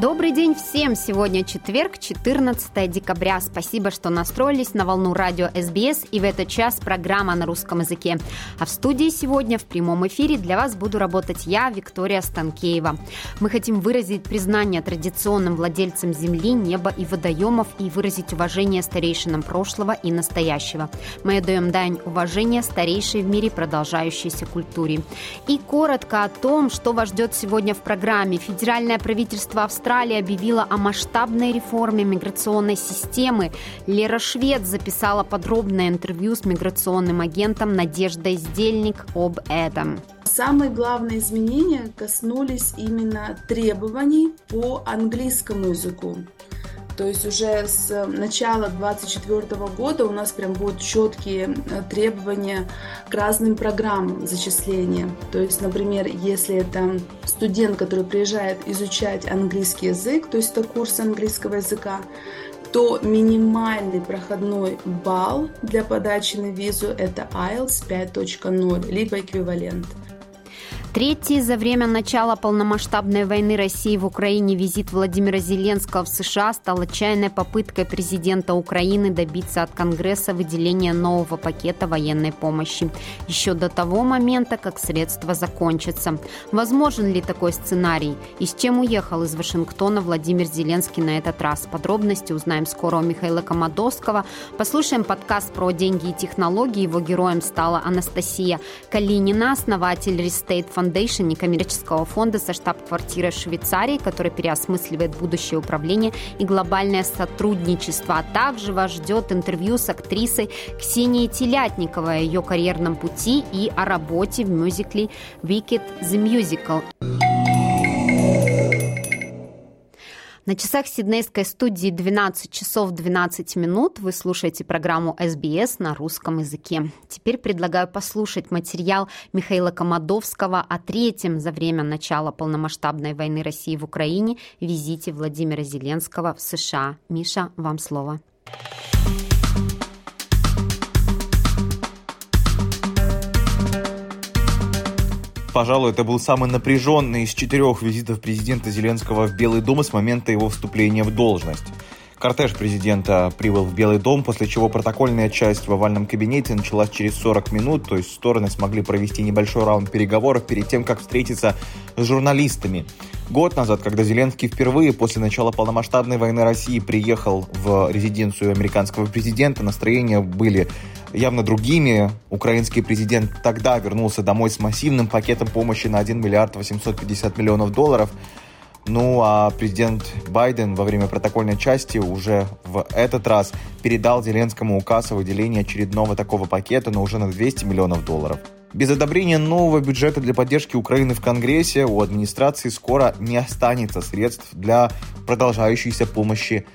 Добрый день всем! Сегодня четверг, 14 декабря. Спасибо, что настроились на волну радио СБС и в этот час программа на русском языке. А в студии сегодня в прямом эфире для вас буду работать я, Виктория Станкеева. Мы хотим выразить признание традиционным владельцам земли, неба и водоемов и выразить уважение старейшинам прошлого и настоящего. Мы отдаем дань уважения старейшей в мире продолжающейся культуре. И коротко о том, что вас ждет сегодня в программе. Федеральное правительство Австралии Австралия объявила о масштабной реформе миграционной системы. Лера Швед записала подробное интервью с миграционным агентом Надеждой Сдельник об этом. Самые главные изменения коснулись именно требований по английскому языку. То есть уже с начала 2024 года у нас прям будут четкие э, требования к разным программам зачисления. То есть, например, если это студент, который приезжает изучать английский язык, то есть это курс английского языка, то минимальный проходной балл для подачи на визу это IELTS 5.0, либо эквивалент. Третий за время начала полномасштабной войны России в Украине визит Владимира Зеленского в США стал отчаянной попыткой президента Украины добиться от Конгресса выделения нового пакета военной помощи еще до того момента, как средства закончатся. Возможен ли такой сценарий? И с чем уехал из Вашингтона Владимир Зеленский на этот раз? Подробности узнаем скоро у Михаила Комадовского. Послушаем подкаст про деньги и технологии. Его героем стала Анастасия Калинина, основатель Restate Foundation некоммерческого фонда со штаб-квартирой Швейцарии, который переосмысливает будущее управление и глобальное сотрудничество. А также вас ждет интервью с актрисой Ксенией Телятниковой о ее карьерном пути и о работе в мюзикле Wicked the Musical. На часах Сиднейской студии 12 часов 12 минут. Вы слушаете программу SBS на русском языке. Теперь предлагаю послушать материал Михаила Комадовского о третьем за время начала полномасштабной войны России в Украине визите Владимира Зеленского в США. Миша, вам слово. Пожалуй, это был самый напряженный из четырех визитов президента Зеленского в Белый дом с момента его вступления в должность. Кортеж президента прибыл в Белый дом, после чего протокольная часть в овальном кабинете началась через 40 минут, то есть стороны смогли провести небольшой раунд переговоров перед тем, как встретиться с журналистами. Год назад, когда Зеленский впервые после начала полномасштабной войны России приехал в резиденцию американского президента, настроения были явно другими. Украинский президент тогда вернулся домой с массивным пакетом помощи на 1 миллиард 850 миллионов долларов – ну а президент Байден во время протокольной части уже в этот раз передал Зеленскому указ о выделении очередного такого пакета, но уже на 200 миллионов долларов. Без одобрения нового бюджета для поддержки Украины в Конгрессе у администрации скоро не останется средств для продолжающейся помощи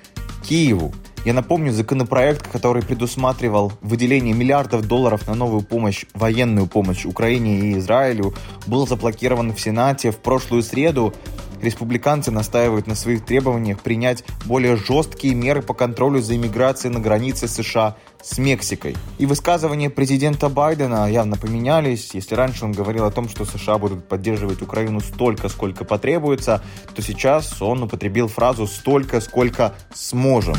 Киеву. Я напомню, законопроект, который предусматривал выделение миллиардов долларов на новую помощь, военную помощь Украине и Израилю, был заблокирован в Сенате. В прошлую среду Республиканцы настаивают на своих требованиях принять более жесткие меры по контролю за иммиграцией на границе США с Мексикой. И высказывания президента Байдена явно поменялись. Если раньше он говорил о том, что США будут поддерживать Украину столько, сколько потребуется, то сейчас он употребил фразу «столько, сколько сможем».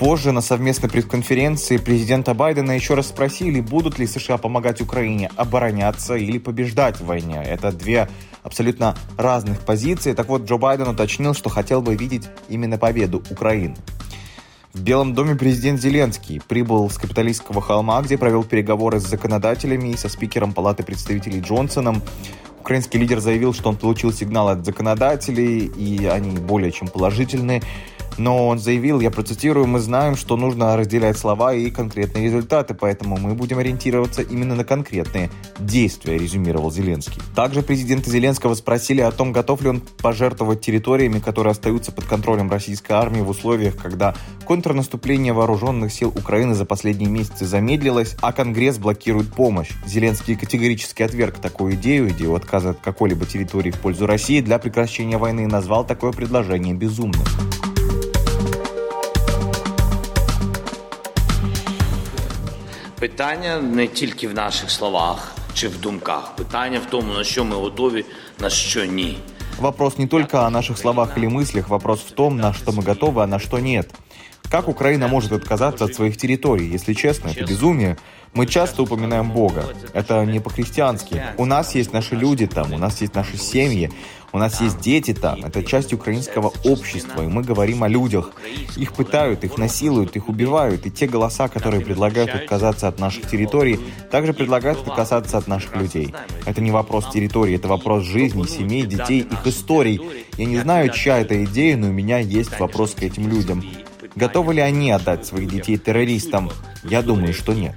Позже на совместной пресс-конференции президента Байдена еще раз спросили, будут ли США помогать Украине обороняться или побеждать в войне. Это две абсолютно разных позиций. Так вот, Джо Байден уточнил, что хотел бы видеть именно победу Украины. В Белом доме президент Зеленский прибыл с капиталистского холма, где провел переговоры с законодателями и со спикером Палаты представителей Джонсоном. Украинский лидер заявил, что он получил сигнал от законодателей, и они более чем положительные. Но он заявил, я процитирую, мы знаем, что нужно разделять слова и конкретные результаты, поэтому мы будем ориентироваться именно на конкретные действия, резюмировал Зеленский. Также президента Зеленского спросили о том, готов ли он пожертвовать территориями, которые остаются под контролем российской армии в условиях, когда контрнаступление вооруженных сил Украины за последние месяцы замедлилось, а Конгресс блокирует помощь. Зеленский категорически отверг такую идею, идею отказа от какой-либо территории в пользу России для прекращения войны и назвал такое предложение безумным. Питання не тільки в наших словах чи в думках. Питання в тому, на що ми готові, на що ні. Вопрос не только о наших словах или мыслях, вопрос в том, на что мы готовы, а на что нет. Как Украина может отказаться от своих территорий? Если честно, это безумие. Мы часто упоминаем Бога. Это не по-христиански. У нас есть наши люди там, у нас есть наши семьи, у нас есть дети там. Это часть украинского общества, и мы говорим о людях. Их пытают, их насилуют, их убивают. И те голоса, которые предлагают отказаться от наших территорий, также предлагают отказаться от наших людей. Это не вопрос территории, это вопрос жизни, семей, детей, их историй. Я не знаю, чья это идея, но у меня есть вопрос к этим людям. Готовы ли они отдать своих детей террористам? Я думаю, что нет.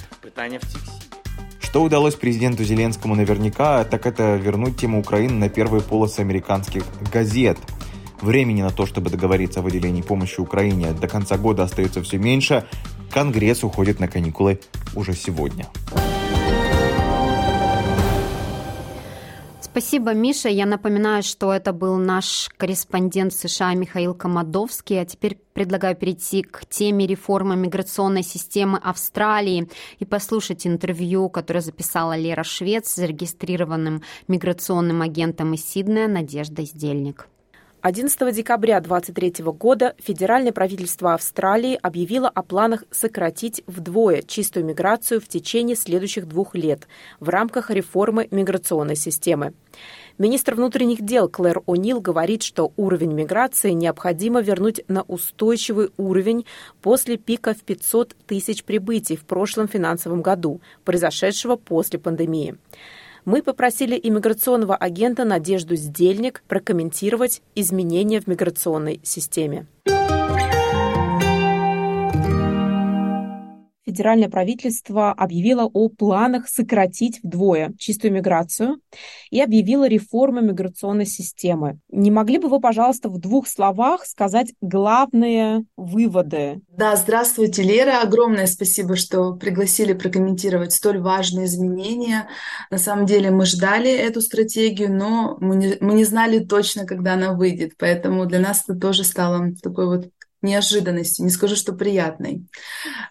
Что удалось президенту Зеленскому наверняка, так это вернуть тему Украины на первые полосы американских газет. Времени на то, чтобы договориться о выделении помощи Украине до конца года остается все меньше. Конгресс уходит на каникулы уже сегодня. Спасибо, Миша. Я напоминаю, что это был наш корреспондент США Михаил Комадовский. А теперь предлагаю перейти к теме реформы миграционной системы Австралии и послушать интервью, которое записала Лера Швец с зарегистрированным миграционным агентом из Сиднея Надеждой Сдельник. 11 декабря 2023 года федеральное правительство Австралии объявило о планах сократить вдвое чистую миграцию в течение следующих двух лет в рамках реформы миграционной системы. Министр внутренних дел Клэр О'Нил говорит, что уровень миграции необходимо вернуть на устойчивый уровень после пика в 500 тысяч прибытий в прошлом финансовом году, произошедшего после пандемии мы попросили иммиграционного агента Надежду Сдельник прокомментировать изменения в миграционной системе. Федеральное правительство объявило о планах сократить вдвое чистую миграцию и объявило реформу миграционной системы. Не могли бы вы, пожалуйста, в двух словах сказать главные выводы? Да, здравствуйте, Лера. Огромное спасибо, что пригласили прокомментировать столь важные изменения. На самом деле мы ждали эту стратегию, но мы не, мы не знали точно, когда она выйдет. Поэтому для нас это тоже стало такой вот неожиданностью, не скажу, что приятной.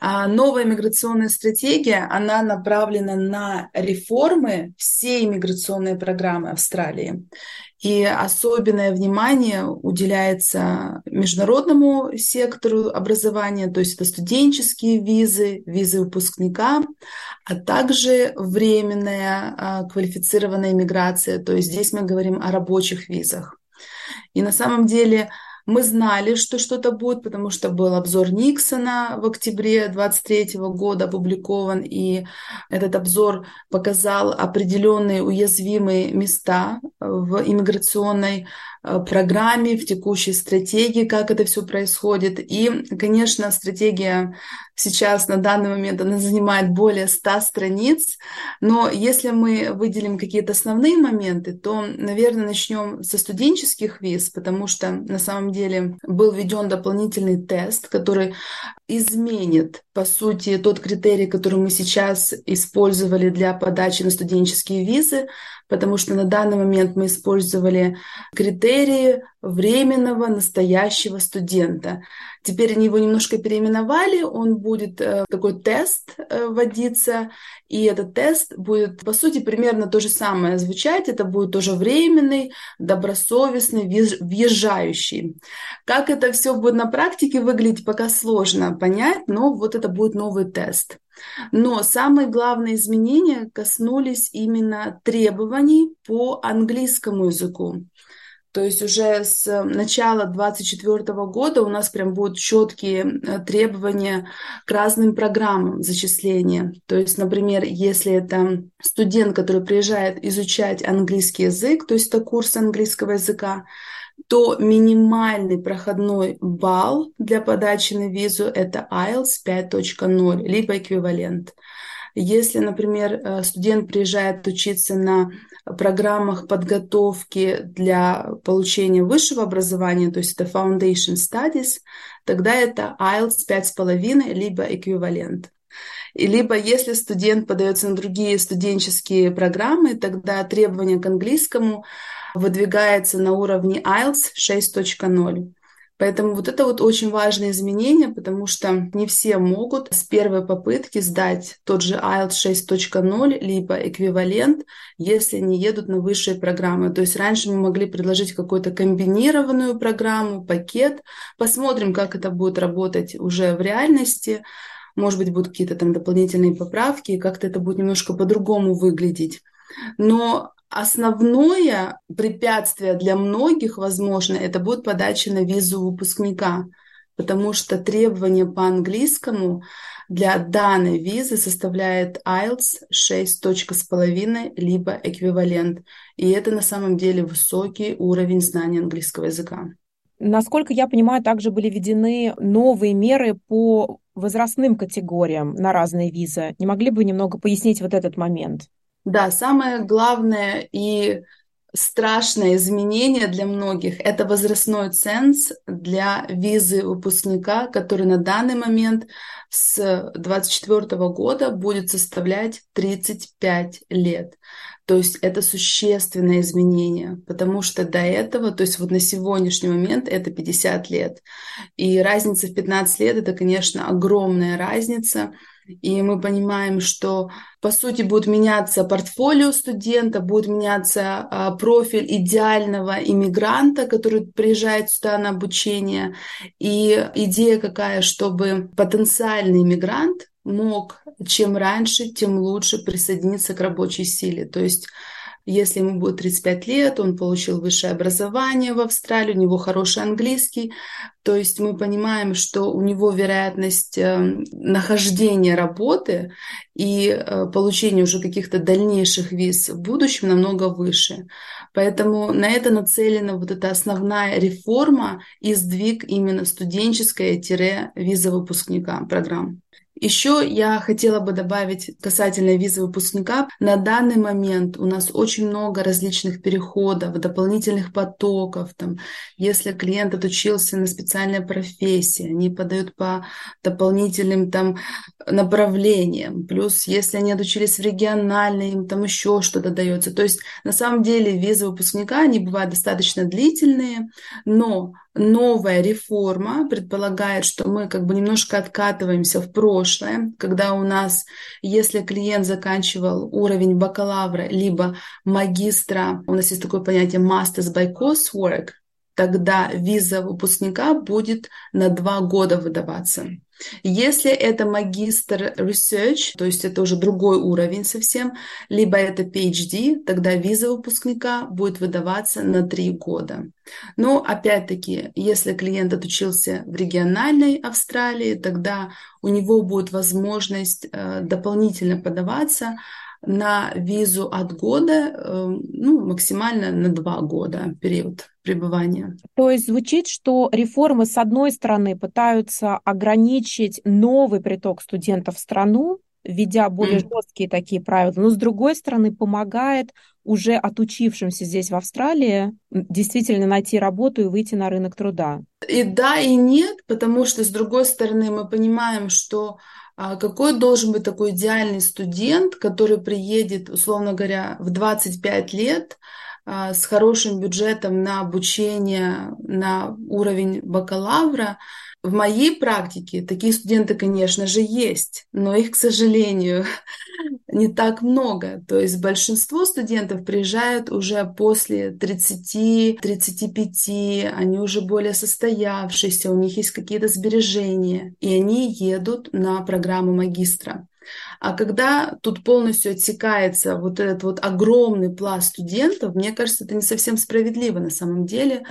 А новая миграционная стратегия, она направлена на реформы всей миграционной программы Австралии. И особенное внимание уделяется международному сектору образования, то есть это студенческие визы, визы выпускника, а также временная а, квалифицированная миграция, то есть здесь мы говорим о рабочих визах. И на самом деле мы знали, что что-то будет, потому что был обзор Никсона в октябре 23 года опубликован, и этот обзор показал определенные уязвимые места в иммиграционной программе, в текущей стратегии, как это все происходит. И, конечно, стратегия сейчас на данный момент она занимает более 100 страниц, но если мы выделим какие-то основные моменты, то, наверное, начнем со студенческих виз, потому что на самом деле был введен дополнительный тест, который изменит, по сути, тот критерий, который мы сейчас использовали для подачи на студенческие визы, потому что на данный момент мы использовали критерии временного настоящего студента. Теперь они его немножко переименовали, он будет э, такой тест э, вводиться, и этот тест будет, по сути, примерно то же самое звучать, это будет тоже временный, добросовестный, въезжающий. Как это все будет на практике выглядеть, пока сложно понять, но вот это будет новый тест. Но самые главные изменения коснулись именно требований по английскому языку. То есть уже с начала 2024 года у нас прям будут четкие э, требования к разным программам зачисления. То есть, например, если это студент, который приезжает изучать английский язык, то есть это курс английского языка, то минимальный проходной балл для подачи на визу – это IELTS 5.0, либо эквивалент. Если, например, э, студент приезжает учиться на программах подготовки для получения высшего образования, то есть это Foundation Studies, тогда это IELTS 5,5, либо эквивалент. И либо если студент подается на другие студенческие программы, тогда требования к английскому выдвигается на уровне IELTS 6.0. Поэтому вот это вот очень важное изменение, потому что не все могут с первой попытки сдать тот же IELTS 6.0, либо эквивалент, если не едут на высшие программы. То есть раньше мы могли предложить какую-то комбинированную программу, пакет. Посмотрим, как это будет работать уже в реальности. Может быть, будут какие-то там дополнительные поправки, и как-то это будет немножко по-другому выглядеть. Но Основное препятствие для многих, возможно, это будет подача на визу выпускника, потому что требование по английскому для данной визы составляет IELTS 6.5 либо эквивалент. И это на самом деле высокий уровень знания английского языка. Насколько я понимаю, также были введены новые меры по возрастным категориям на разные визы. Не могли бы немного пояснить вот этот момент? Да, самое главное и страшное изменение для многих – это возрастной ценз для визы выпускника, который на данный момент с 2024 года будет составлять 35 лет. То есть это существенное изменение, потому что до этого, то есть вот на сегодняшний момент это 50 лет. И разница в 15 лет – это, конечно, огромная разница – и мы понимаем, что по сути будет меняться портфолио студента, будет меняться а, профиль идеального иммигранта, который приезжает сюда на обучение. И идея какая, чтобы потенциальный иммигрант мог чем раньше, тем лучше присоединиться к рабочей силе. То есть если ему будет 35 лет, он получил высшее образование в Австралии, у него хороший английский, то есть мы понимаем, что у него вероятность э, нахождения работы и э, получения уже каких-то дальнейших виз в будущем намного выше. Поэтому на это нацелена вот эта основная реформа и сдвиг именно студенческая-виза выпускника программ. Еще я хотела бы добавить касательно визы выпускника. На данный момент у нас очень много различных переходов, дополнительных потоков. Там, если клиент отучился на специальной профессии, они подают по дополнительным там, направлениям. Плюс, если они отучились в региональной, им там еще что-то дается. То есть, на самом деле, визы выпускника, они бывают достаточно длительные, но новая реформа предполагает, что мы как бы немножко откатываемся в прошлое, когда у нас, если клиент заканчивал уровень бакалавра либо магистра, у нас есть такое понятие Masters by Coursework, тогда виза выпускника будет на два года выдаваться. Если это магистр research, то есть это уже другой уровень совсем, либо это PhD, тогда виза выпускника будет выдаваться на три года. Но опять-таки, если клиент отучился в региональной Австралии, тогда у него будет возможность э, дополнительно подаваться на визу от года, э, ну, максимально на два года период пребывания. То есть звучит, что реформы, с одной стороны, пытаются ограничить новый приток студентов в страну, введя более mm. жесткие такие правила, но с другой стороны помогает уже отучившимся здесь в Австралии действительно найти работу и выйти на рынок труда. И да, и нет, потому что с другой стороны мы понимаем, что а какой должен быть такой идеальный студент, который приедет, условно говоря, в 25 лет а, с хорошим бюджетом на обучение на уровень бакалавра, в моей практике такие студенты, конечно же, есть, но их, к сожалению, не так много. То есть большинство студентов приезжают уже после 30-35, они уже более состоявшиеся, у них есть какие-то сбережения, и они едут на программу магистра. А когда тут полностью отсекается вот этот вот огромный пласт студентов, мне кажется, это не совсем справедливо на самом деле,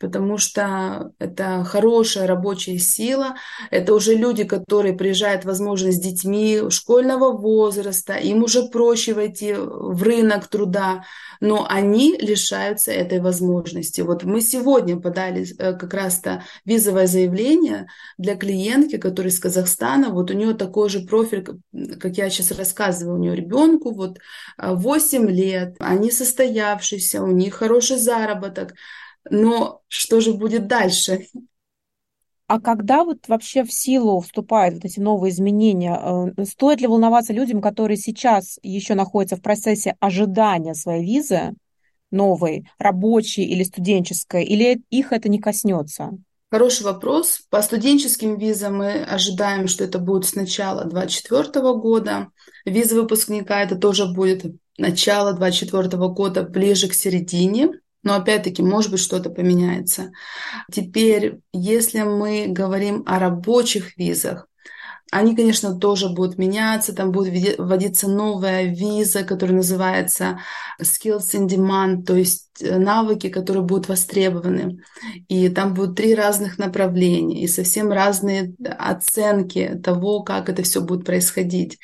потому что это хорошая рабочая сила, это уже люди, которые приезжают, возможно, с детьми школьного возраста, им уже проще войти в рынок труда, но они лишаются этой возможности. Вот мы сегодня подали э, как раз-то визовое заявление для клиентки, которая из Казахстана, вот у нее такой же профиль, как я сейчас рассказываю, у нее ребенку вот 8 э, лет, они состоявшиеся, у них хороший заработок, но что же будет дальше? А когда вот вообще в силу вступают вот эти новые изменения, э, стоит ли волноваться людям, которые сейчас еще находятся в процессе ожидания своей визы новой, рабочей или студенческой, или их это не коснется? Хороший вопрос. По студенческим визам мы ожидаем, что это будет с начала 2024 года. Виза выпускника это тоже будет начало 2024 года, ближе к середине. Но опять-таки, может быть, что-то поменяется. Теперь, если мы говорим о рабочих визах, они, конечно, тоже будут меняться, там будет вводиться новая виза, которая называется Skills in Demand, то есть э, навыки, которые будут востребованы. И там будут три разных направления и совсем разные оценки того, как это все будет происходить.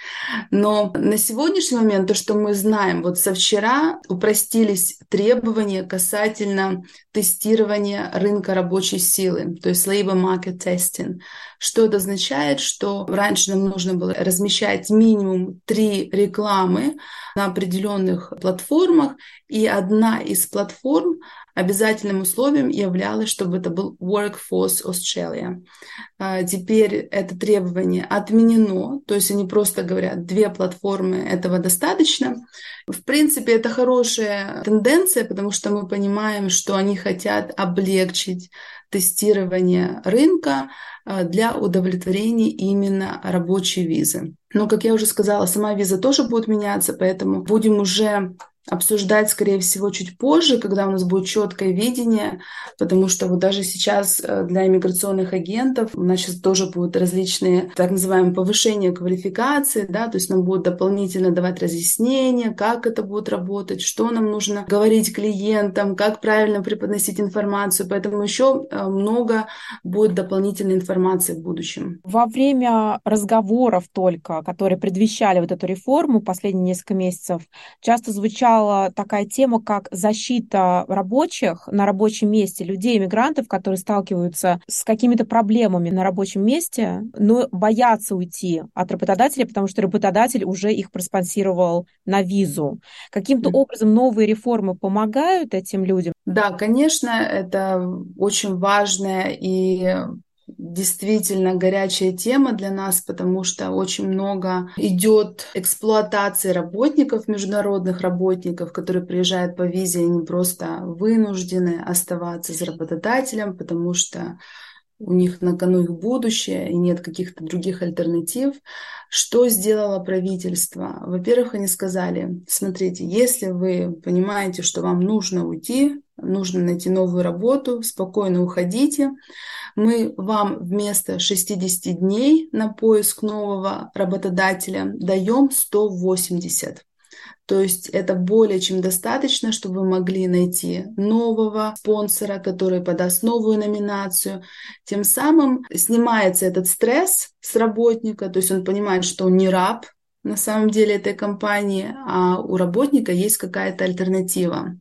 Но на сегодняшний момент то, что мы знаем, вот со вчера упростились требования касательно тестирования рынка рабочей силы, то есть labor market testing. Что это означает? Что раньше нам нужно было размещать минимум три рекламы на определенных платформах, и одна из платформ обязательным условием являлось, чтобы это был Workforce Australia. А, теперь это требование отменено, то есть они просто говорят, две платформы этого достаточно. В принципе, это хорошая тенденция, потому что мы понимаем, что они хотят облегчить тестирование рынка а, для удовлетворения именно рабочей визы. Но, как я уже сказала, сама виза тоже будет меняться, поэтому будем уже обсуждать, скорее всего, чуть позже, когда у нас будет четкое видение, потому что вот даже сейчас э, для иммиграционных агентов у нас сейчас тоже будут различные так называемые повышения квалификации, да, то есть нам будут дополнительно давать разъяснения, как это будет работать, что нам нужно говорить клиентам, как правильно преподносить информацию, поэтому еще э, много будет дополнительной информации в будущем. Во время разговоров только, которые предвещали вот эту реформу последние несколько месяцев, часто звучало стала такая тема, как защита рабочих на рабочем месте, людей, иммигрантов, которые сталкиваются с какими-то проблемами на рабочем месте, но боятся уйти от работодателя, потому что работодатель уже их проспонсировал на визу. Каким-то mm. образом новые реформы помогают этим людям? Да, конечно, это очень важная и действительно горячая тема для нас, потому что очень много идет эксплуатации работников, международных работников, которые приезжают по визе, они просто вынуждены оставаться с работодателем, потому что у них на кону их будущее, и нет каких-то других альтернатив. Что сделало правительство? Во-первых, они сказали, смотрите, если вы понимаете, что вам нужно уйти, нужно найти новую работу, спокойно уходите. Мы вам вместо 60 дней на поиск нового работодателя даем 180. То есть это более чем достаточно, чтобы вы могли найти нового спонсора, который подаст новую номинацию. Тем самым снимается этот стресс с работника, то есть он понимает, что он не раб на самом деле этой компании, а у работника есть какая-то альтернатива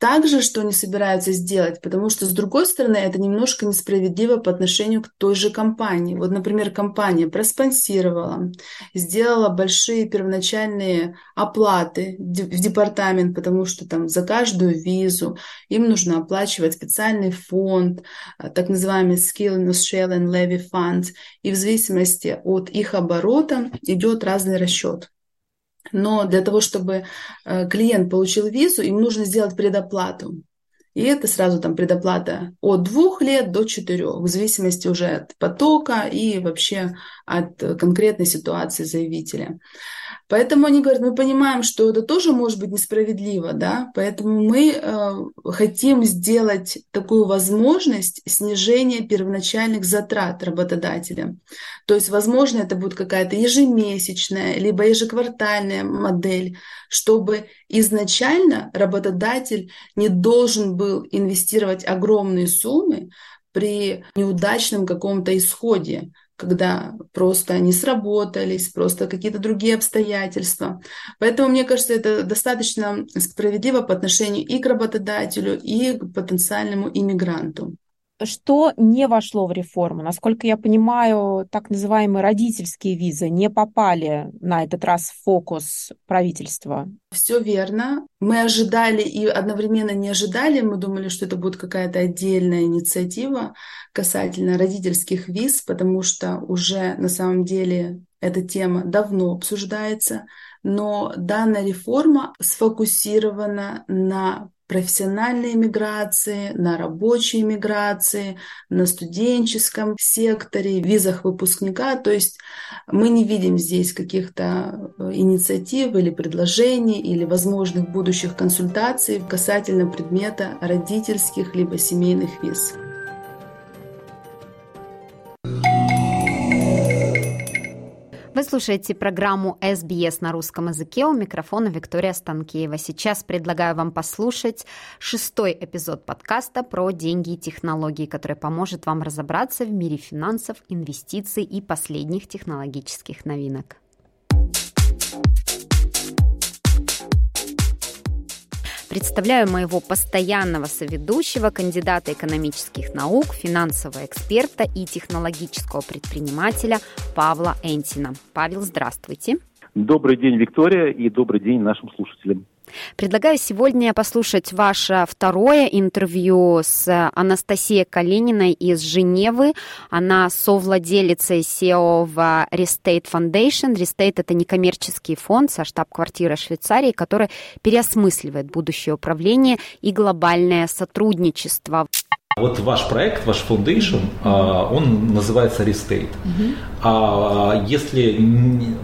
также, что они собираются сделать, потому что, с другой стороны, это немножко несправедливо по отношению к той же компании. Вот, например, компания проспонсировала, сделала большие первоначальные оплаты в департамент, потому что там за каждую визу им нужно оплачивать специальный фонд, а, так называемый Skill in Australian Levy Fund, и в зависимости от их оборота идет разный расчет. Но для того, чтобы э, клиент получил визу, им нужно сделать предоплату. И это сразу там предоплата от двух лет до четырех, в зависимости уже от потока и вообще от конкретной ситуации заявителя. Поэтому они говорят, мы понимаем, что это тоже может быть несправедливо, да, поэтому мы э, хотим сделать такую возможность снижения первоначальных затрат работодателя. То есть, возможно, это будет какая-то ежемесячная, либо ежеквартальная модель, чтобы изначально работодатель не должен был инвестировать огромные суммы при неудачном каком-то исходе когда просто не сработались, просто какие-то другие обстоятельства. Поэтому, мне кажется, это достаточно справедливо по отношению и к работодателю, и к потенциальному иммигранту. Что не вошло в реформу? Насколько я понимаю, так называемые родительские визы не попали на этот раз в фокус правительства. Все верно. Мы ожидали и одновременно не ожидали. Мы думали, что это будет какая-то отдельная инициатива касательно родительских виз, потому что уже на самом деле эта тема давно обсуждается. Но данная реформа сфокусирована на профессиональной миграции, на рабочей миграции, на студенческом секторе, визах выпускника. То есть мы не видим здесь каких-то э, инициатив или предложений или возможных будущих консультаций касательно предмета родительских либо семейных виз. Вы слушаете программу SBS на русском языке. У микрофона Виктория Станкеева. Сейчас предлагаю вам послушать шестой эпизод подкаста про деньги и технологии, который поможет вам разобраться в мире финансов, инвестиций и последних технологических новинок. Представляю моего постоянного соведущего, кандидата экономических наук, финансового эксперта и технологического предпринимателя Павла Энтина. Павел, здравствуйте. Добрый день, Виктория, и добрый день нашим слушателям. Предлагаю сегодня послушать ваше второе интервью с Анастасией Калининой из Женевы. Она совладелица SEO в Restate Foundation. Restate – это некоммерческий фонд со штаб-квартирой Швейцарии, который переосмысливает будущее управление и глобальное сотрудничество. Вот ваш проект, ваш foundation, а, он называется Restate. Угу. А если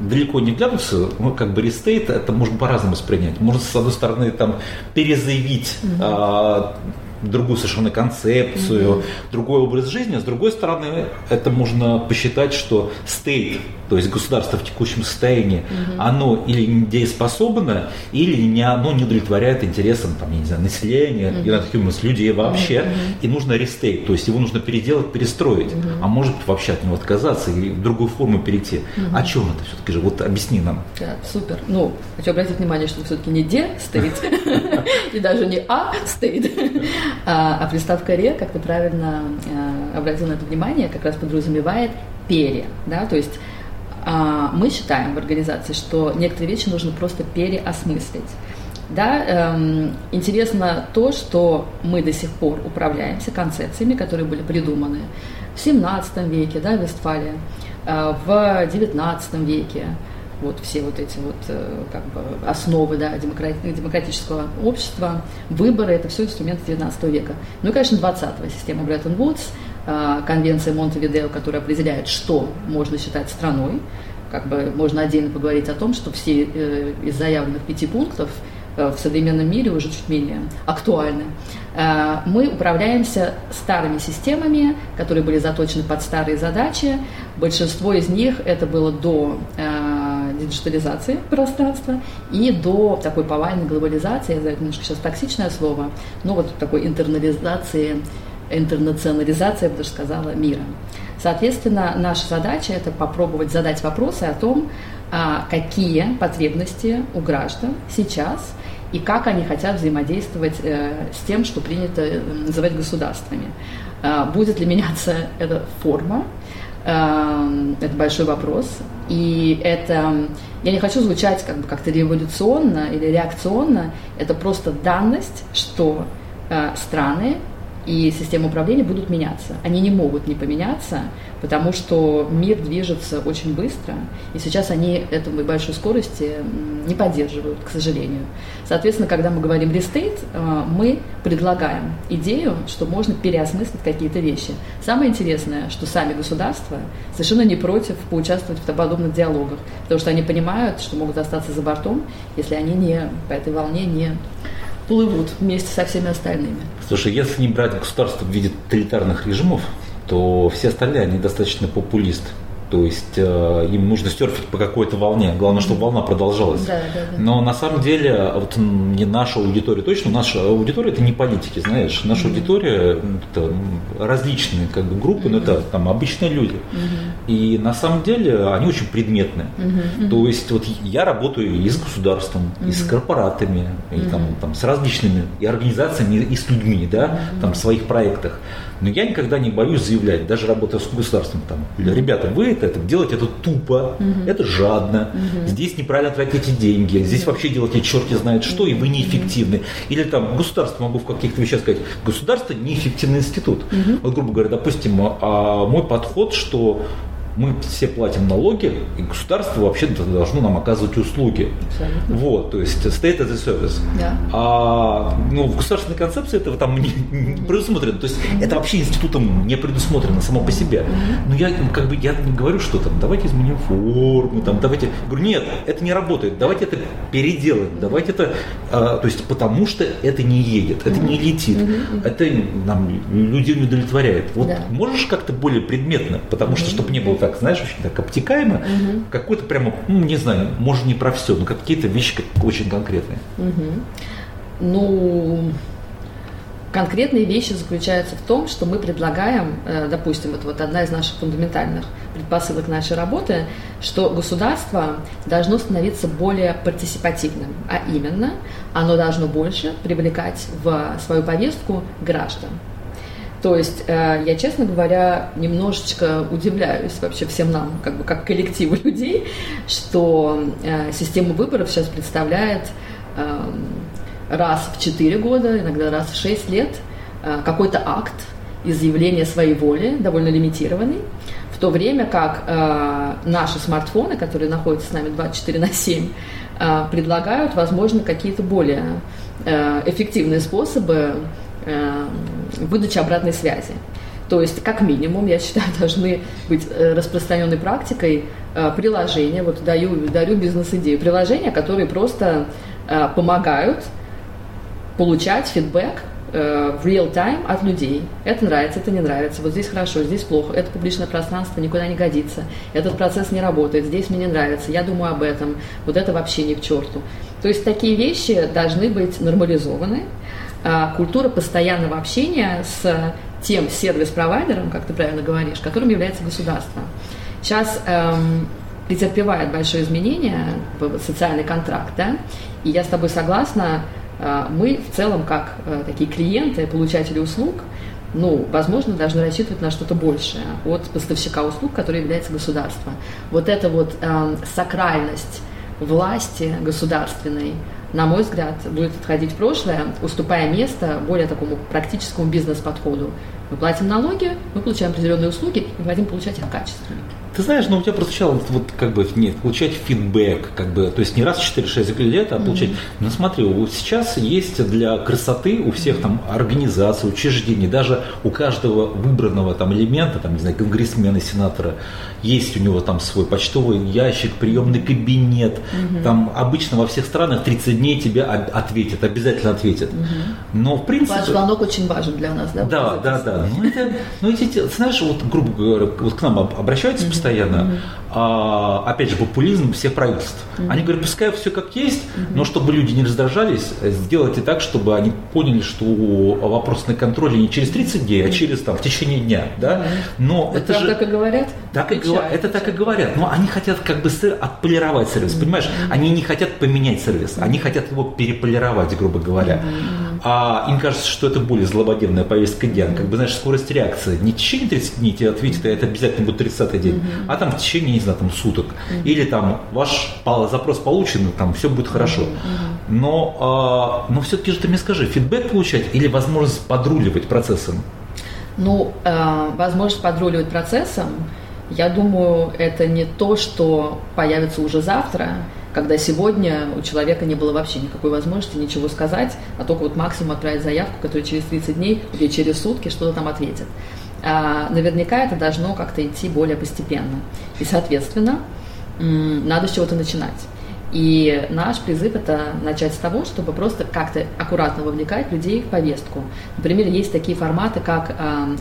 далеко не глянуться, ну, как бы Restate это можно по-разному воспринять. Можно, с одной стороны, там, перезаявить угу другую совершенно концепцию, mm-hmm. другой образ жизни. А с другой стороны, это можно посчитать, что state, то есть государство в текущем состоянии, mm-hmm. оно или недееспособно, или не, оно не удовлетворяет интересам там, я не знаю, населения, mm-hmm. United Humans, людей вообще, mm-hmm. и нужно restate, то есть его нужно переделать, перестроить, mm-hmm. а может вообще от него отказаться и в другую форму перейти. Mm-hmm. О чем это все-таки же? Вот объясни нам. Да, супер. Ну, хочу обратить внимание, что все-таки не де стейт, и даже не а стейт, а, а приставка «ре», как ты правильно а, обратил на это внимание, как раз подразумевает «пере». Да? То есть а, мы считаем в организации, что некоторые вещи нужно просто переосмыслить. Да, эм, интересно то, что мы до сих пор управляемся концепциями, которые были придуманы в 17 веке, да, в Вестфалии, э, в 19 веке, вот все вот эти вот э, как бы основы да, демократического общества, выборы, это все инструменты 19 века. Ну и, конечно, 20-го система Бреттон-Вудс, э, конвенция Монтевидео, которая определяет, что можно считать страной. Как бы можно отдельно поговорить о том, что все э, из заявленных пяти пунктов в современном мире уже чуть менее актуальны. Мы управляемся старыми системами, которые были заточены под старые задачи. Большинство из них это было до диджитализации пространства и до такой повальной глобализации, я знаю, немножко сейчас токсичное слово, но вот такой интернализации, интернационализации, я бы даже сказала, мира. Соответственно, наша задача – это попробовать задать вопросы о том, а, какие потребности у граждан сейчас и как они хотят взаимодействовать э, с тем, что принято э, называть государствами. А, будет ли меняться эта форма? Эм, это большой вопрос. И это, я не хочу звучать как бы как-то революционно или реакционно, это просто данность, что э, страны и системы управления будут меняться. Они не могут не поменяться, потому что мир движется очень быстро, и сейчас они этому большой скорости не поддерживают, к сожалению. Соответственно, когда мы говорим restate, э, мы предлагаем идею, что можно переосмыслить какие-то вещи. Самое интересное, что сами государства совершенно не против поучаствовать в подобных диалогах, потому что они понимают, что могут остаться за бортом, если они не по этой волне не плывут вместе со всеми остальными. Слушай, если не брать государство в виде тоталитарных режимов, то все остальные, они достаточно популисты. То есть э, им нужно серфить по какой-то волне. Главное, чтобы волна продолжалась. Да, да, да. Но на самом деле, вот не наша аудитория точно, наша аудитория это не политики, знаешь. Наша mm-hmm. аудитория это различные как бы, группы, mm-hmm. но это там обычные люди. Mm-hmm. И на самом деле они очень предметные. Mm-hmm. То есть вот я работаю и с государством, mm-hmm. и с корпоратами, и mm-hmm. там, там с различными и организациями, и с людьми, да, mm-hmm. там в своих проектах. Но я никогда не боюсь заявлять, даже работая с государством, там, ребята, вы это, это делаете это тупо, угу. это жадно, угу. здесь неправильно тратите деньги, здесь вообще делаете черти знает что, и вы неэффективны. Или там государство, могу в каких-то вещах сказать, государство неэффективный институт. Угу. Вот, грубо говоря, допустим, а мой подход, что мы все платим налоги, и государство вообще должно нам оказывать услуги. Абсолютно. Вот, то есть state as a service. Да. А ну, в государственной концепции этого там не, не предусмотрено. То есть mm-hmm. это вообще институтом не предусмотрено само по себе. Mm-hmm. Но я как бы я не говорю, что там давайте изменим форму, там давайте. говорю, нет, это не работает. Давайте это переделаем. Давайте это. А, то есть потому что это не едет, это mm-hmm. не летит, mm-hmm. это нам людей не удовлетворяет. Вот да. можешь как-то более предметно, потому что чтобы не было так, знаешь, очень так обтекаемо, угу. какой-то прямо, ну, не знаю, может не про все, но какие-то вещи очень конкретные. Угу. Ну, конкретные вещи заключаются в том, что мы предлагаем, э, допустим, это вот одна из наших фундаментальных предпосылок нашей работы, что государство должно становиться более партиципативным, а именно оно должно больше привлекать в свою повестку граждан. То есть э, я, честно говоря, немножечко удивляюсь вообще всем нам, как бы как коллективу людей, что э, система выборов сейчас представляет эм, раз в 4 года, иногда раз в 6 лет э, какой-то акт изъявления своей воли, довольно лимитированный, в то время как наши смартфоны, которые находятся с нами 24 на 7, э, предлагают, возможно, какие-то более эффективные способы выдачи обратной связи. То есть, как минимум, я считаю, должны быть э, распространенной практикой э, приложения, вот даю, дарю бизнес-идею, приложения, которые просто э, помогают получать фидбэк в real time от людей. Это нравится, это не нравится, вот здесь хорошо, здесь плохо, это публичное пространство никуда не годится, этот процесс не работает, здесь мне не нравится, я думаю об этом, вот это вообще не к черту. То есть такие вещи должны быть нормализованы, культура постоянного общения с тем сервис-провайдером, как ты правильно говоришь, которым является государство. Сейчас эм, претерпевает большое изменение социальный контракт, да, и я с тобой согласна, э, мы в целом, как э, такие клиенты, получатели услуг, ну, возможно, должны рассчитывать на что-то большее от поставщика услуг, который является государство. Вот эта вот э, сакральность власти государственной, на мой взгляд, будет отходить в прошлое, уступая место более такому практическому бизнес-подходу. Мы платим налоги, мы получаем определенные услуги и хотим получать их качественно. Ты знаешь, ну у тебя прозвучало вот, вот как бы нет, получать фидбэк, как бы, то есть не раз в 4-6 лет, а получать. Mm-hmm. Ну смотри, вот сейчас есть для красоты у всех там организаций, учреждений, даже у каждого выбранного там элемента, там, не знаю, конгрессмена, сенатора, есть у него там свой почтовый ящик, приемный кабинет. Mm-hmm. Там обычно во всех странах 30 дней тебе ответят, обязательно ответят. Mm-hmm. Но в принципе... Ваш звонок очень важен для нас, да? Да, да, да. Ну, это, ну, эти, знаешь, вот, грубо говоря, вот к нам обращаются mm-hmm постоянно. Mm-hmm. А, опять же, популизм всех правительств. Mm-hmm. Они говорят, пускай все как есть, mm-hmm. но чтобы люди не раздражались, сделайте так, чтобы они поняли, что вопрос на контроле не через 30 дней, а через там, в течение дня. Да? Но это, же... так и говорят? Так и, это так и говорят. Но они хотят как бы отполировать сервис, mm-hmm. понимаешь? Они не хотят поменять сервис, они хотят его переполировать, грубо говоря. Mm-hmm. а им кажется, что это более злободневная повестка дня. Как бы, знаешь, скорость реакции. Не в течение 30 дней тебе ответит, а это обязательно будет 30 день, mm-hmm. А там в течение, не знаю, там суток. Mm-hmm. Или там ваш запрос получен, там все будет хорошо. Mm-hmm. Но, а, но все-таки же ты мне скажи, фидбэк получать или возможность подруливать процессом? Ну, э, возможность подруливать процессом, я думаю, это не то, что появится уже завтра, когда сегодня у человека не было вообще никакой возможности ничего сказать, а только вот максимум отправить заявку, которая через 30 дней или через сутки что-то там ответит. А наверняка это должно как-то идти более постепенно. И, соответственно, надо с чего-то начинать. И наш призыв – это начать с того, чтобы просто как-то аккуратно вовлекать людей в повестку. Например, есть такие форматы, как э,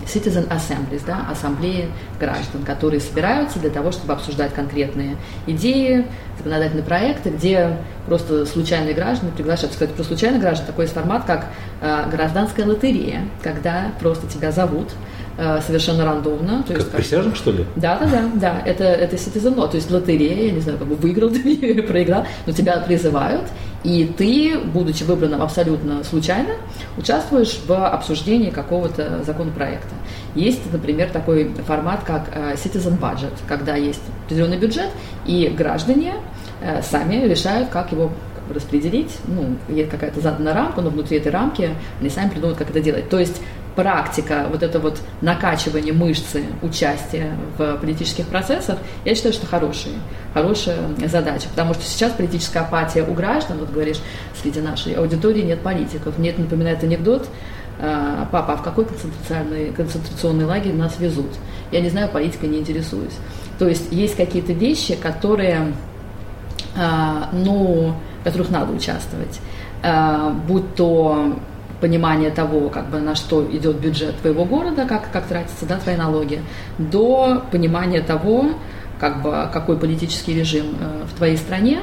Citizen Assemblies, да, ассамблеи граждан, которые собираются для того, чтобы обсуждать конкретные идеи, законодательные проекты, где просто случайные граждане приглашают. Кстати, про случайных граждан такой есть формат, как э, гражданская лотерея, когда просто тебя зовут, совершенно рандомно. То есть, как, присяжных, что ли? Да, да, да, да. Это, это Law, то есть лотерея, я не знаю, как бы выиграл ты или проиграл, но тебя призывают, и ты, будучи выбранным абсолютно случайно, участвуешь в обсуждении какого-то законопроекта. Есть, например, такой формат, как э, Citizen Budget, когда есть определенный бюджет, и граждане э, сами решают, как его распределить, ну, есть какая-то заданная рамка, но внутри этой рамки они сами придумают, как это делать. То есть практика, вот это вот накачивание мышцы участия в политических процессах, я считаю, что хорошие, хорошая задача, потому что сейчас политическая апатия у граждан, вот говоришь, среди нашей аудитории нет политиков. Мне это напоминает анекдот, а, папа, а в какой концентрационный, концентрационный лагерь нас везут? Я не знаю, политикой не интересуюсь. То есть есть какие-то вещи, которые, а, ну, которых надо участвовать. А, будь то понимание того, как бы на что идет бюджет твоего города, как, как тратятся да, твои налоги, до понимания того, как бы, какой политический режим э, в твоей стране,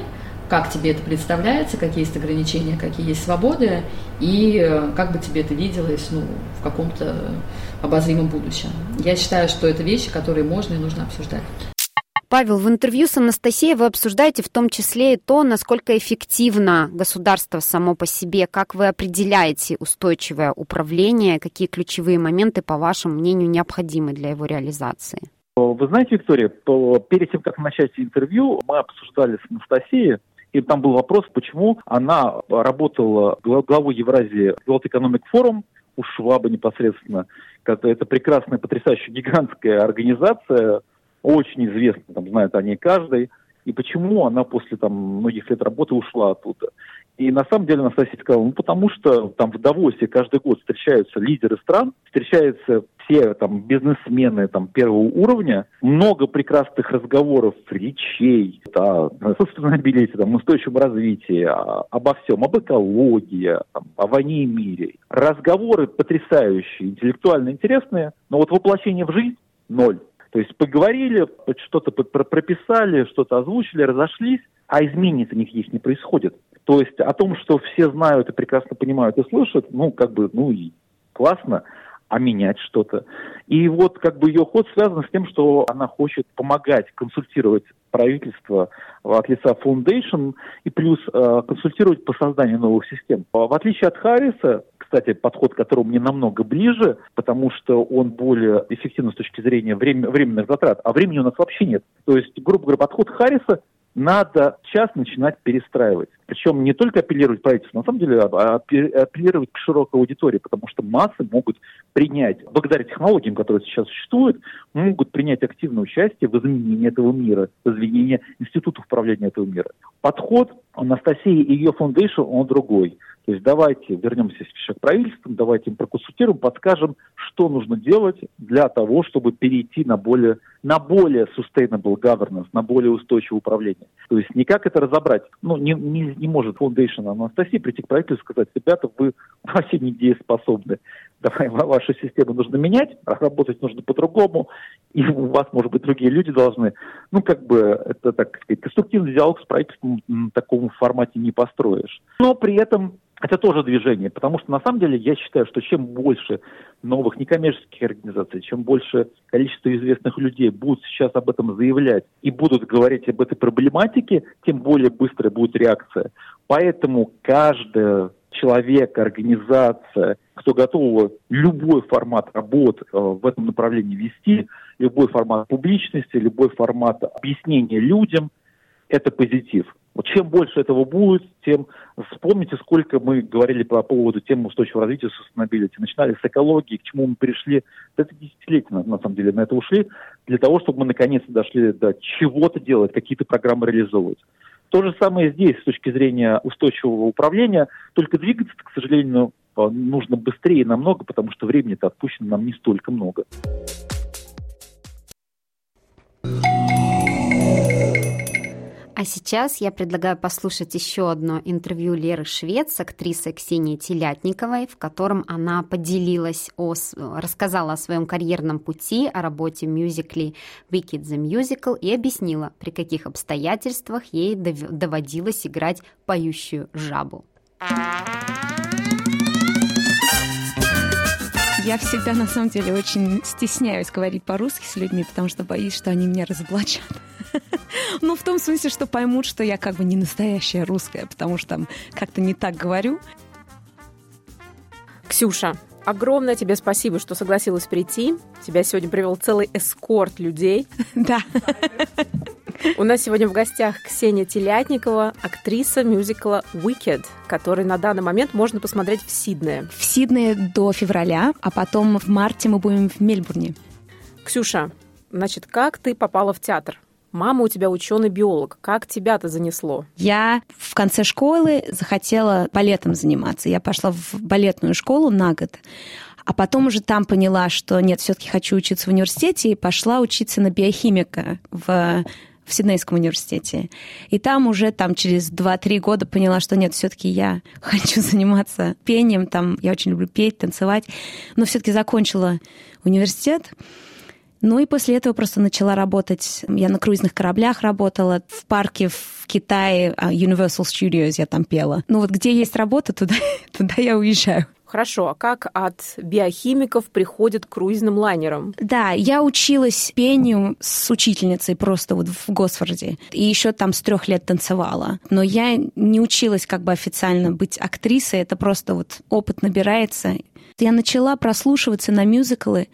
как тебе это представляется, какие есть ограничения, какие есть свободы, и э, как бы тебе это виделось ну, в каком-то обозримом будущем. Я считаю, что это вещи, которые можно и нужно обсуждать. Павел, в интервью с Анастасией вы обсуждаете в том числе и то, насколько эффективно государство само по себе, как вы определяете устойчивое управление, какие ключевые моменты, по вашему мнению, необходимы для его реализации. Вы знаете, Виктория, перед тем, как начать интервью, мы обсуждали с Анастасией и там был вопрос, почему она работала главой Евразии World Economic Forum, у Шваба непосредственно. Это прекрасная, потрясающая, гигантская организация, очень известна, там знает о ней каждый, и почему она после там, многих лет работы ушла оттуда. И на самом деле Анастасия сказала, ну потому что там в Давосе каждый год встречаются лидеры стран, встречаются все там бизнесмены там первого уровня, много прекрасных разговоров, речей, да, о сустанабилите, там, устойчивом развитии, обо всем, об экологии, там, о войне и мире. Разговоры потрясающие, интеллектуально интересные, но вот воплощение в жизнь – ноль. То есть поговорили, что-то прописали, что-то озвучили, разошлись, а изменений у них есть не происходит. То есть о том, что все знают и прекрасно понимают и слышат, ну, как бы, ну, и классно, а менять что-то. И вот как бы ее ход связан с тем, что она хочет помогать, консультировать правительство от лица Foundation и плюс э, консультировать по созданию новых систем. В отличие от Харриса, кстати, подход к которому мне намного ближе, потому что он более эффективен с точки зрения время, временных затрат, а времени у нас вообще нет. То есть, грубо говоря, подход Харриса надо сейчас начинать перестраивать. Причем не только апеллировать правительству, на самом деле а, а апеллировать к широкой аудитории, потому что массы могут принять, благодаря технологиям, которые сейчас существуют, могут принять активное участие в изменении этого мира, в изменении института управления этого мира. Подход Анастасии и ее фундейшн, он другой. То есть давайте вернемся сейчас к правительству, давайте им проконсультируем, подскажем, что нужно делать для того, чтобы перейти на более, на более sustainable governance, на более устойчивое управление. То есть никак это разобрать. Ну, не, не, не может Foundation Анастасии прийти к правительству и сказать, ребята, вы вообще не дееспособны. Давай, вашу систему нужно менять, а работать нужно по-другому, и у вас, может быть, другие люди должны. Ну, как бы, это, так сказать, конструктивный диалог с правительством в таком формате не построишь. Но при этом это тоже движение, потому что на самом деле я считаю, что чем больше новых некоммерческих организаций, чем больше количество известных людей будут сейчас об этом заявлять и будут говорить об этой проблематике, тем более быстрая будет реакция. Поэтому каждая человек, организация, кто готов любой формат работ э, в этом направлении вести, любой формат публичности, любой формат объяснения людям, это позитив. Вот чем больше этого будет, тем вспомните, сколько мы говорили по поводу темы устойчивого развития sustainability. Начинали с экологии, к чему мы пришли. Это десятилетия, на, на самом деле, на это ушли, для того, чтобы мы наконец-то дошли до чего-то делать, какие-то программы реализовывать. То же самое здесь с точки зрения устойчивого управления, только двигаться, к сожалению, нужно быстрее намного, потому что времени-то отпущено нам не столько много. А сейчас я предлагаю послушать еще одно интервью Леры Швец с актрисой Ксенией Телятниковой, в котором она поделилась, о, рассказала о своем карьерном пути, о работе в мюзикле Wicked the Musical и объяснила, при каких обстоятельствах ей доводилось играть поющую жабу. Я всегда, на самом деле, очень стесняюсь говорить по-русски с людьми, потому что боюсь, что они меня разоблачат. Ну, в том смысле, что поймут, что я как бы не настоящая русская, потому что там как-то не так говорю. Ксюша, огромное тебе спасибо, что согласилась прийти. Тебя сегодня привел целый эскорт людей. Да. У нас сегодня в гостях Ксения Телятникова, актриса мюзикла «Wicked», который на данный момент можно посмотреть в Сиднее. В Сиднее до февраля, а потом в марте мы будем в Мельбурне. Ксюша, значит, как ты попала в театр? Мама у тебя ученый-биолог. Как тебя-то занесло? Я в конце школы захотела балетом заниматься. Я пошла в балетную школу на год. А потом уже там поняла, что нет, все-таки хочу учиться в университете, и пошла учиться на биохимика в в Сиднейском университете. И там уже там через 2-3 года поняла, что нет, все-таки я хочу заниматься пением, там я очень люблю петь, танцевать, но все-таки закончила университет. Ну и после этого просто начала работать. Я на круизных кораблях работала, в парке в Китае, а, Universal Studios я там пела. Ну вот где есть работа, туда, туда я уезжаю. Хорошо, а как от биохимиков приходят к круизным лайнерам? Да, я училась пению с учительницей просто вот в Госфорде. И еще там с трех лет танцевала. Но я не училась как бы официально быть актрисой. Это просто вот опыт набирается. Я начала прослушиваться на мюзиклы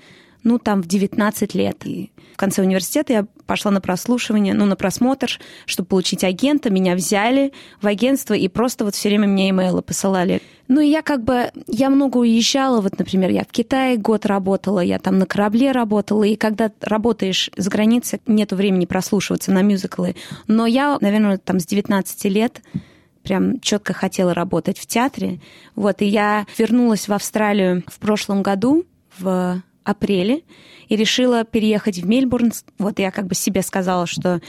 ну, там, в 19 лет. И в конце университета я пошла на прослушивание, ну, на просмотр, чтобы получить агента. Меня взяли в агентство и просто вот все время мне имейлы посылали. Ну, и я как бы, я много уезжала, вот, например, я в Китае год работала, я там на корабле работала, и когда работаешь за границей, нету времени прослушиваться на мюзиклы. Но я, наверное, там с 19 лет прям четко хотела работать в театре. Вот, и я вернулась в Австралию в прошлом году, в апреле и решила переехать в Мельбурн. Вот я как бы себе сказала, что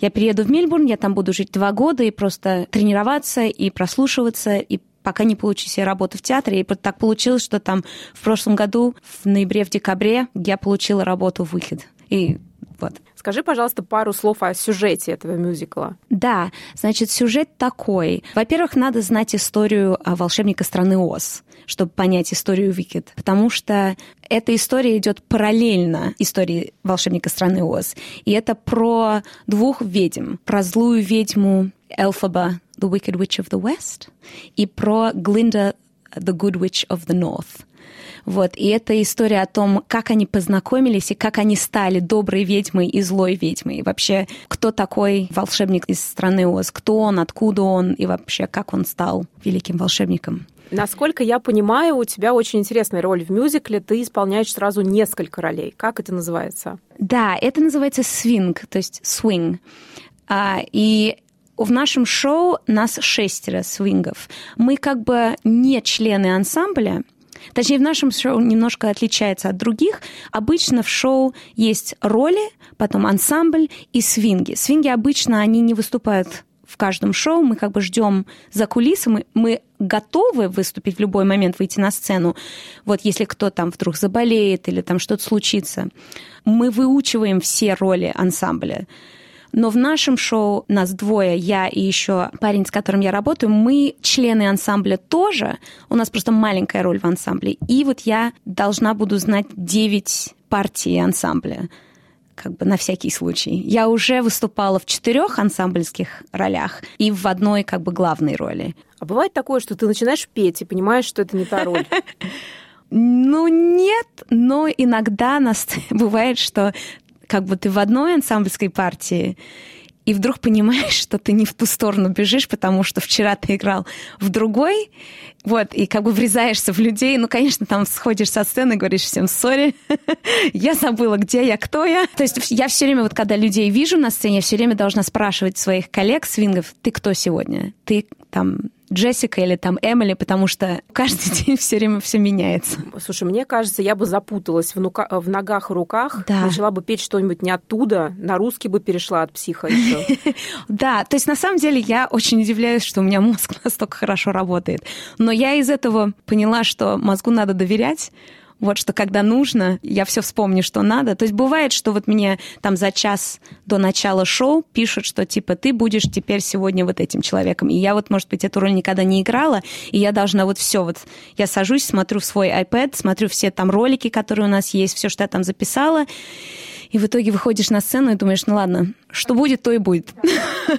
я перееду в Мельбурн, я там буду жить два года и просто тренироваться и прослушиваться, и пока не получу себе работу в театре. И так получилось, что там в прошлом году, в ноябре, в декабре, я получила работу в «Выход». И вот. Скажи, пожалуйста, пару слов о сюжете этого мюзикла. Да, значит, сюжет такой. Во-первых, надо знать историю волшебника страны Оз чтобы понять историю Викид, потому что эта история идет параллельно истории волшебника страны Оз. И это про двух ведьм, про злую ведьму Элфаба, the Wicked Witch of the West, и про Глинда, the Good Witch of the North. Вот. И это история о том, как они познакомились и как они стали доброй ведьмой и злой ведьмой. И вообще, кто такой волшебник из страны Оз, кто он, откуда он и вообще, как он стал великим волшебником. Насколько я понимаю, у тебя очень интересная роль в мюзикле. Ты исполняешь сразу несколько ролей. Как это называется? Да, это называется свинг, то есть swing. А, и в нашем шоу нас шестеро свингов. Мы как бы не члены ансамбля, Точнее, в нашем шоу немножко отличается от других. Обычно в шоу есть роли, потом ансамбль и свинги. Свинги обычно, они не выступают в каждом шоу, мы как бы ждем за кулисами, мы готовы выступить в любой момент, выйти на сцену. Вот если кто там вдруг заболеет или там что-то случится, мы выучиваем все роли ансамбля. Но в нашем шоу нас двое, я и еще парень, с которым я работаю, мы члены ансамбля тоже. У нас просто маленькая роль в ансамбле. И вот я должна буду знать 9 партий ансамбля как бы на всякий случай. Я уже выступала в четырех ансамбльских ролях и в одной как бы главной роли. А бывает такое, что ты начинаешь петь и понимаешь, что это не та роль? Ну, нет, но иногда нас бывает, что как бы ты в одной ансамбльской партии, и вдруг понимаешь, что ты не в ту сторону бежишь, потому что вчера ты играл в другой, вот, и как бы врезаешься в людей. Ну, конечно, там сходишь со сцены говоришь всем сори, я забыла, где я, кто я. То есть я все время, вот когда людей вижу на сцене, я все время должна спрашивать своих коллег, свингов, ты кто сегодня? Ты там Джессика или там Эмили, потому что каждый день все время все меняется. Слушай, мне кажется, я бы запуталась в, нука- в ногах и руках, да. начала бы петь что-нибудь не оттуда, на русский бы перешла от психа еще. Да, то есть на самом деле я очень удивляюсь, что у меня мозг настолько хорошо работает. Но я из этого поняла, что мозгу надо доверять, вот что когда нужно, я все вспомню, что надо. То есть бывает, что вот мне там за час до начала шоу пишут, что типа ты будешь теперь сегодня вот этим человеком. И я вот, может быть, эту роль никогда не играла, и я должна вот все вот... Я сажусь, смотрю в свой iPad, смотрю все там ролики, которые у нас есть, все, что я там записала, и в итоге выходишь на сцену и думаешь, ну ладно, что будет, то и будет.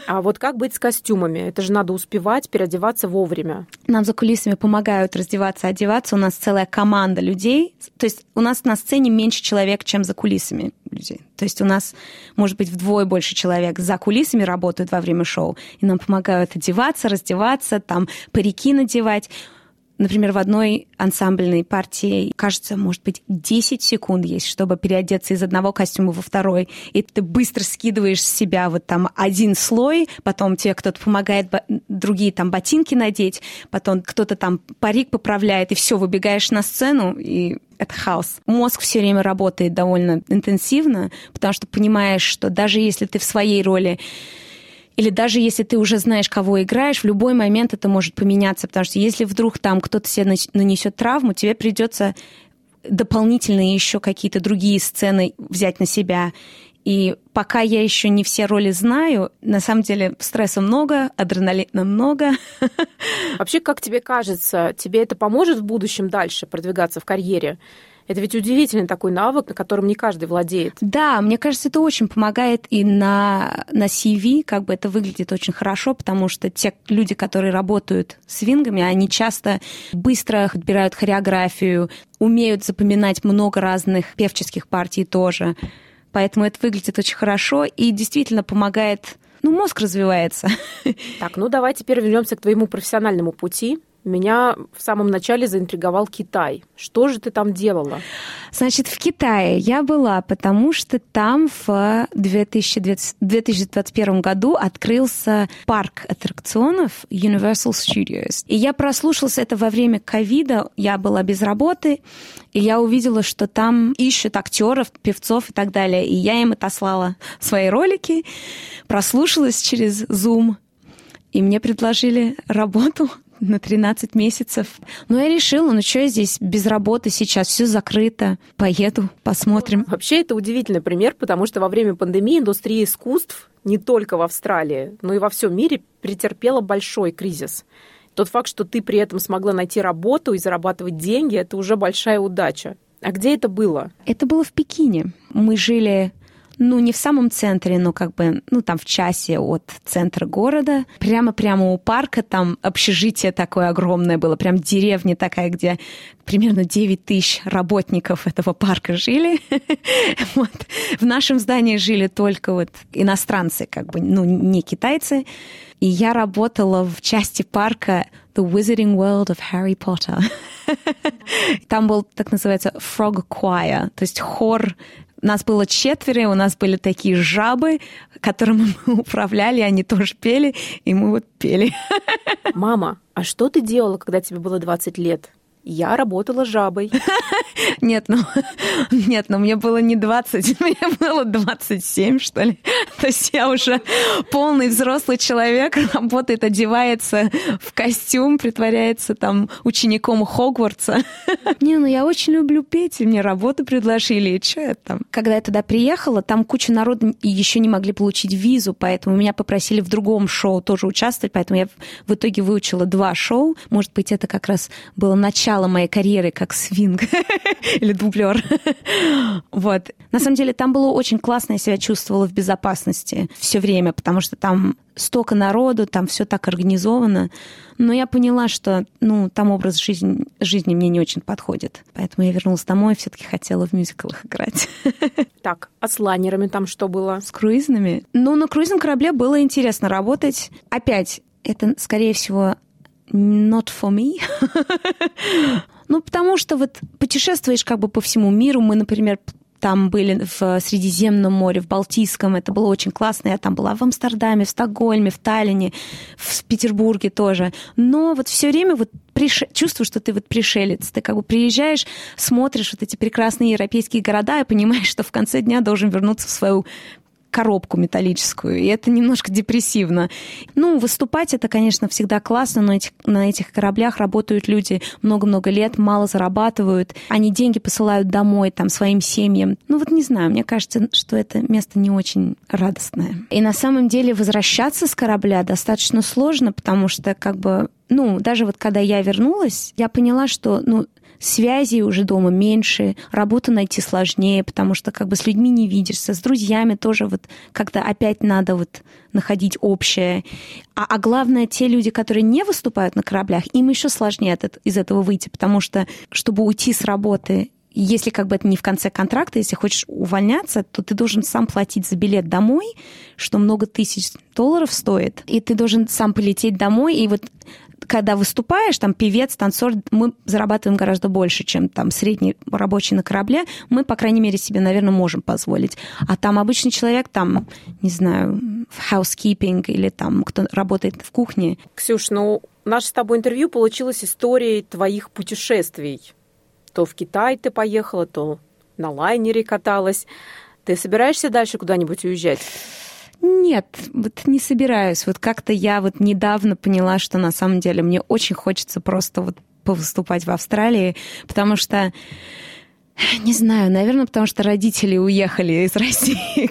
А вот как быть с костюмами? Это же надо успевать переодеваться вовремя. Нам за кулисами помогают раздеваться, одеваться. У нас целая команда людей. То есть у нас на сцене меньше человек, чем за кулисами людей. То есть у нас, может быть, вдвое больше человек за кулисами работают во время шоу, и нам помогают одеваться, раздеваться, там парики надевать. Например, в одной ансамбльной партии, кажется, может быть, 10 секунд есть, чтобы переодеться из одного костюма во второй. И ты быстро скидываешь с себя вот там один слой, потом тебе кто-то помогает другие там ботинки надеть, потом кто-то там парик поправляет, и все, выбегаешь на сцену, и это хаос. Мозг все время работает довольно интенсивно, потому что понимаешь, что даже если ты в своей роли или даже если ты уже знаешь, кого играешь, в любой момент это может поменяться, потому что если вдруг там кто-то себе нанесет травму, тебе придется дополнительные еще какие-то другие сцены взять на себя. И пока я еще не все роли знаю, на самом деле стресса много, адреналина много. Вообще, как тебе кажется, тебе это поможет в будущем дальше продвигаться в карьере? Это ведь удивительный такой навык, на котором не каждый владеет. Да, мне кажется, это очень помогает и на, на CV, как бы это выглядит очень хорошо, потому что те люди, которые работают с вингами, они часто быстро отбирают хореографию, умеют запоминать много разных певческих партий тоже. Поэтому это выглядит очень хорошо и действительно помогает ну, мозг развивается. Так, ну давай теперь вернемся к твоему профессиональному пути. Меня в самом начале заинтриговал Китай. Что же ты там делала? Значит, в Китае я была, потому что там в 2020, 2021 году открылся парк аттракционов Universal Studios. И я прослушалась это во время ковида. Я была без работы, и я увидела, что там ищут актеров, певцов и так далее. И я им отослала свои ролики, прослушалась через Zoom, и мне предложили работу на 13 месяцев. Но я решила, ну что я здесь без работы сейчас, все закрыто, поеду, посмотрим. Вообще это удивительный пример, потому что во время пандемии индустрия искусств не только в Австралии, но и во всем мире претерпела большой кризис. Тот факт, что ты при этом смогла найти работу и зарабатывать деньги, это уже большая удача. А где это было? Это было в Пекине. Мы жили ну, не в самом центре, но как бы, ну, там в часе от центра города. Прямо-прямо у парка там общежитие такое огромное было, прям деревня такая, где примерно 9 тысяч работников этого парка жили. вот. В нашем здании жили только вот иностранцы, как бы, ну, не китайцы. И я работала в части парка The Wizarding World of Harry Potter. Там был, так называется, Frog Choir, то есть хор нас было четверо, у нас были такие жабы, которыми мы управляли, они тоже пели, и мы вот пели. Мама, а что ты делала, когда тебе было 20 лет? Я работала жабой. Нет, ну, нет, ну мне было не 20, мне было 27, что ли. То есть я уже полный взрослый человек, работает, одевается в костюм, притворяется там учеником Хогвартса. Не, ну я очень люблю петь, и мне работу предложили, и что там. Когда я туда приехала, там куча народу еще не могли получить визу, поэтому меня попросили в другом шоу тоже участвовать, поэтому я в итоге выучила два шоу. Может быть, это как раз было начало начала моей карьеры как свинг или дублер. вот. На самом деле там было очень классно, я себя чувствовала в безопасности все время, потому что там столько народу, там все так организовано. Но я поняла, что ну, там образ жизни, жизни мне не очень подходит. Поэтому я вернулась домой все-таки хотела в мюзиклах играть. Так, а с лайнерами там что было? С круизными? Ну, на круизном корабле было интересно работать. Опять, это, скорее всего, not for me. ну, потому что вот путешествуешь как бы по всему миру. Мы, например, там были в Средиземном море, в Балтийском, это было очень классно. Я там была в Амстердаме, в Стокгольме, в Таллине, в Петербурге тоже. Но вот все время вот приш... чувствую, что ты вот пришелец. Ты как бы приезжаешь, смотришь вот эти прекрасные европейские города и понимаешь, что в конце дня должен вернуться в свою коробку металлическую, и это немножко депрессивно. Ну, выступать это, конечно, всегда классно, но этих, на этих кораблях работают люди много-много лет, мало зарабатывают, они деньги посылают домой, там, своим семьям. Ну, вот не знаю, мне кажется, что это место не очень радостное. И на самом деле возвращаться с корабля достаточно сложно, потому что, как бы, ну, даже вот когда я вернулась, я поняла, что, ну, связей уже дома меньше, работу найти сложнее, потому что как бы с людьми не видишься, с друзьями тоже вот как-то опять надо вот находить общее. А, а главное, те люди, которые не выступают на кораблях, им еще сложнее от, из этого выйти, потому что, чтобы уйти с работы если как бы это не в конце контракта, если хочешь увольняться, то ты должен сам платить за билет домой, что много тысяч долларов стоит, и ты должен сам полететь домой, и вот когда выступаешь, там певец, танцор, мы зарабатываем гораздо больше, чем там средний рабочий на корабле. Мы, по крайней мере, себе, наверное, можем позволить. А там обычный человек, там, не знаю, в housekeeping или там, кто работает в кухне. Ксюш, ну, наше с тобой интервью получилось историей твоих путешествий. То в Китай ты поехала, то на лайнере каталась. Ты собираешься дальше куда-нибудь уезжать? Нет, вот не собираюсь. Вот как-то я вот недавно поняла, что на самом деле мне очень хочется просто вот повыступать в Австралии, потому что не знаю, наверное, потому что родители уехали из России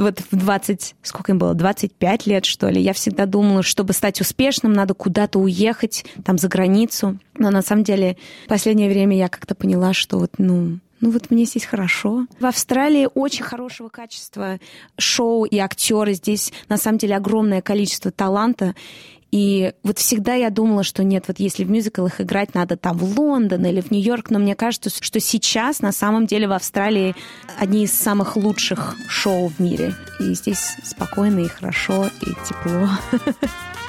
вот в 20, сколько им было, 25 лет, что ли. Я всегда думала, чтобы стать успешным, надо куда-то уехать, там, за границу. Но на самом деле в последнее время я как-то поняла, что вот, ну, ну вот мне здесь хорошо. В Австралии очень хорошего качества шоу и актеры. Здесь на самом деле огромное количество таланта. И вот всегда я думала, что нет, вот если в мюзиклах играть надо там в Лондон или в Нью-Йорк, но мне кажется, что сейчас на самом деле в Австралии одни из самых лучших шоу в мире. И здесь спокойно и хорошо, и тепло.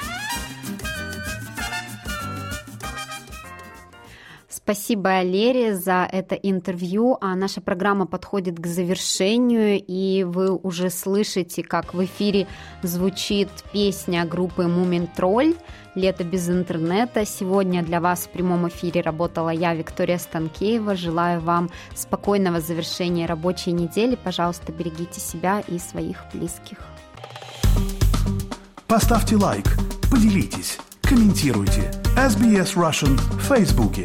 Спасибо, Лере, за это интервью. А наша программа подходит к завершению, и вы уже слышите, как в эфире звучит песня группы Мумин Тролль «Лето без интернета». Сегодня для вас в прямом эфире работала я, Виктория Станкеева. Желаю вам спокойного завершения рабочей недели. Пожалуйста, берегите себя и своих близких. Поставьте лайк, поделитесь, комментируйте. SBS Russian в Фейсбуке.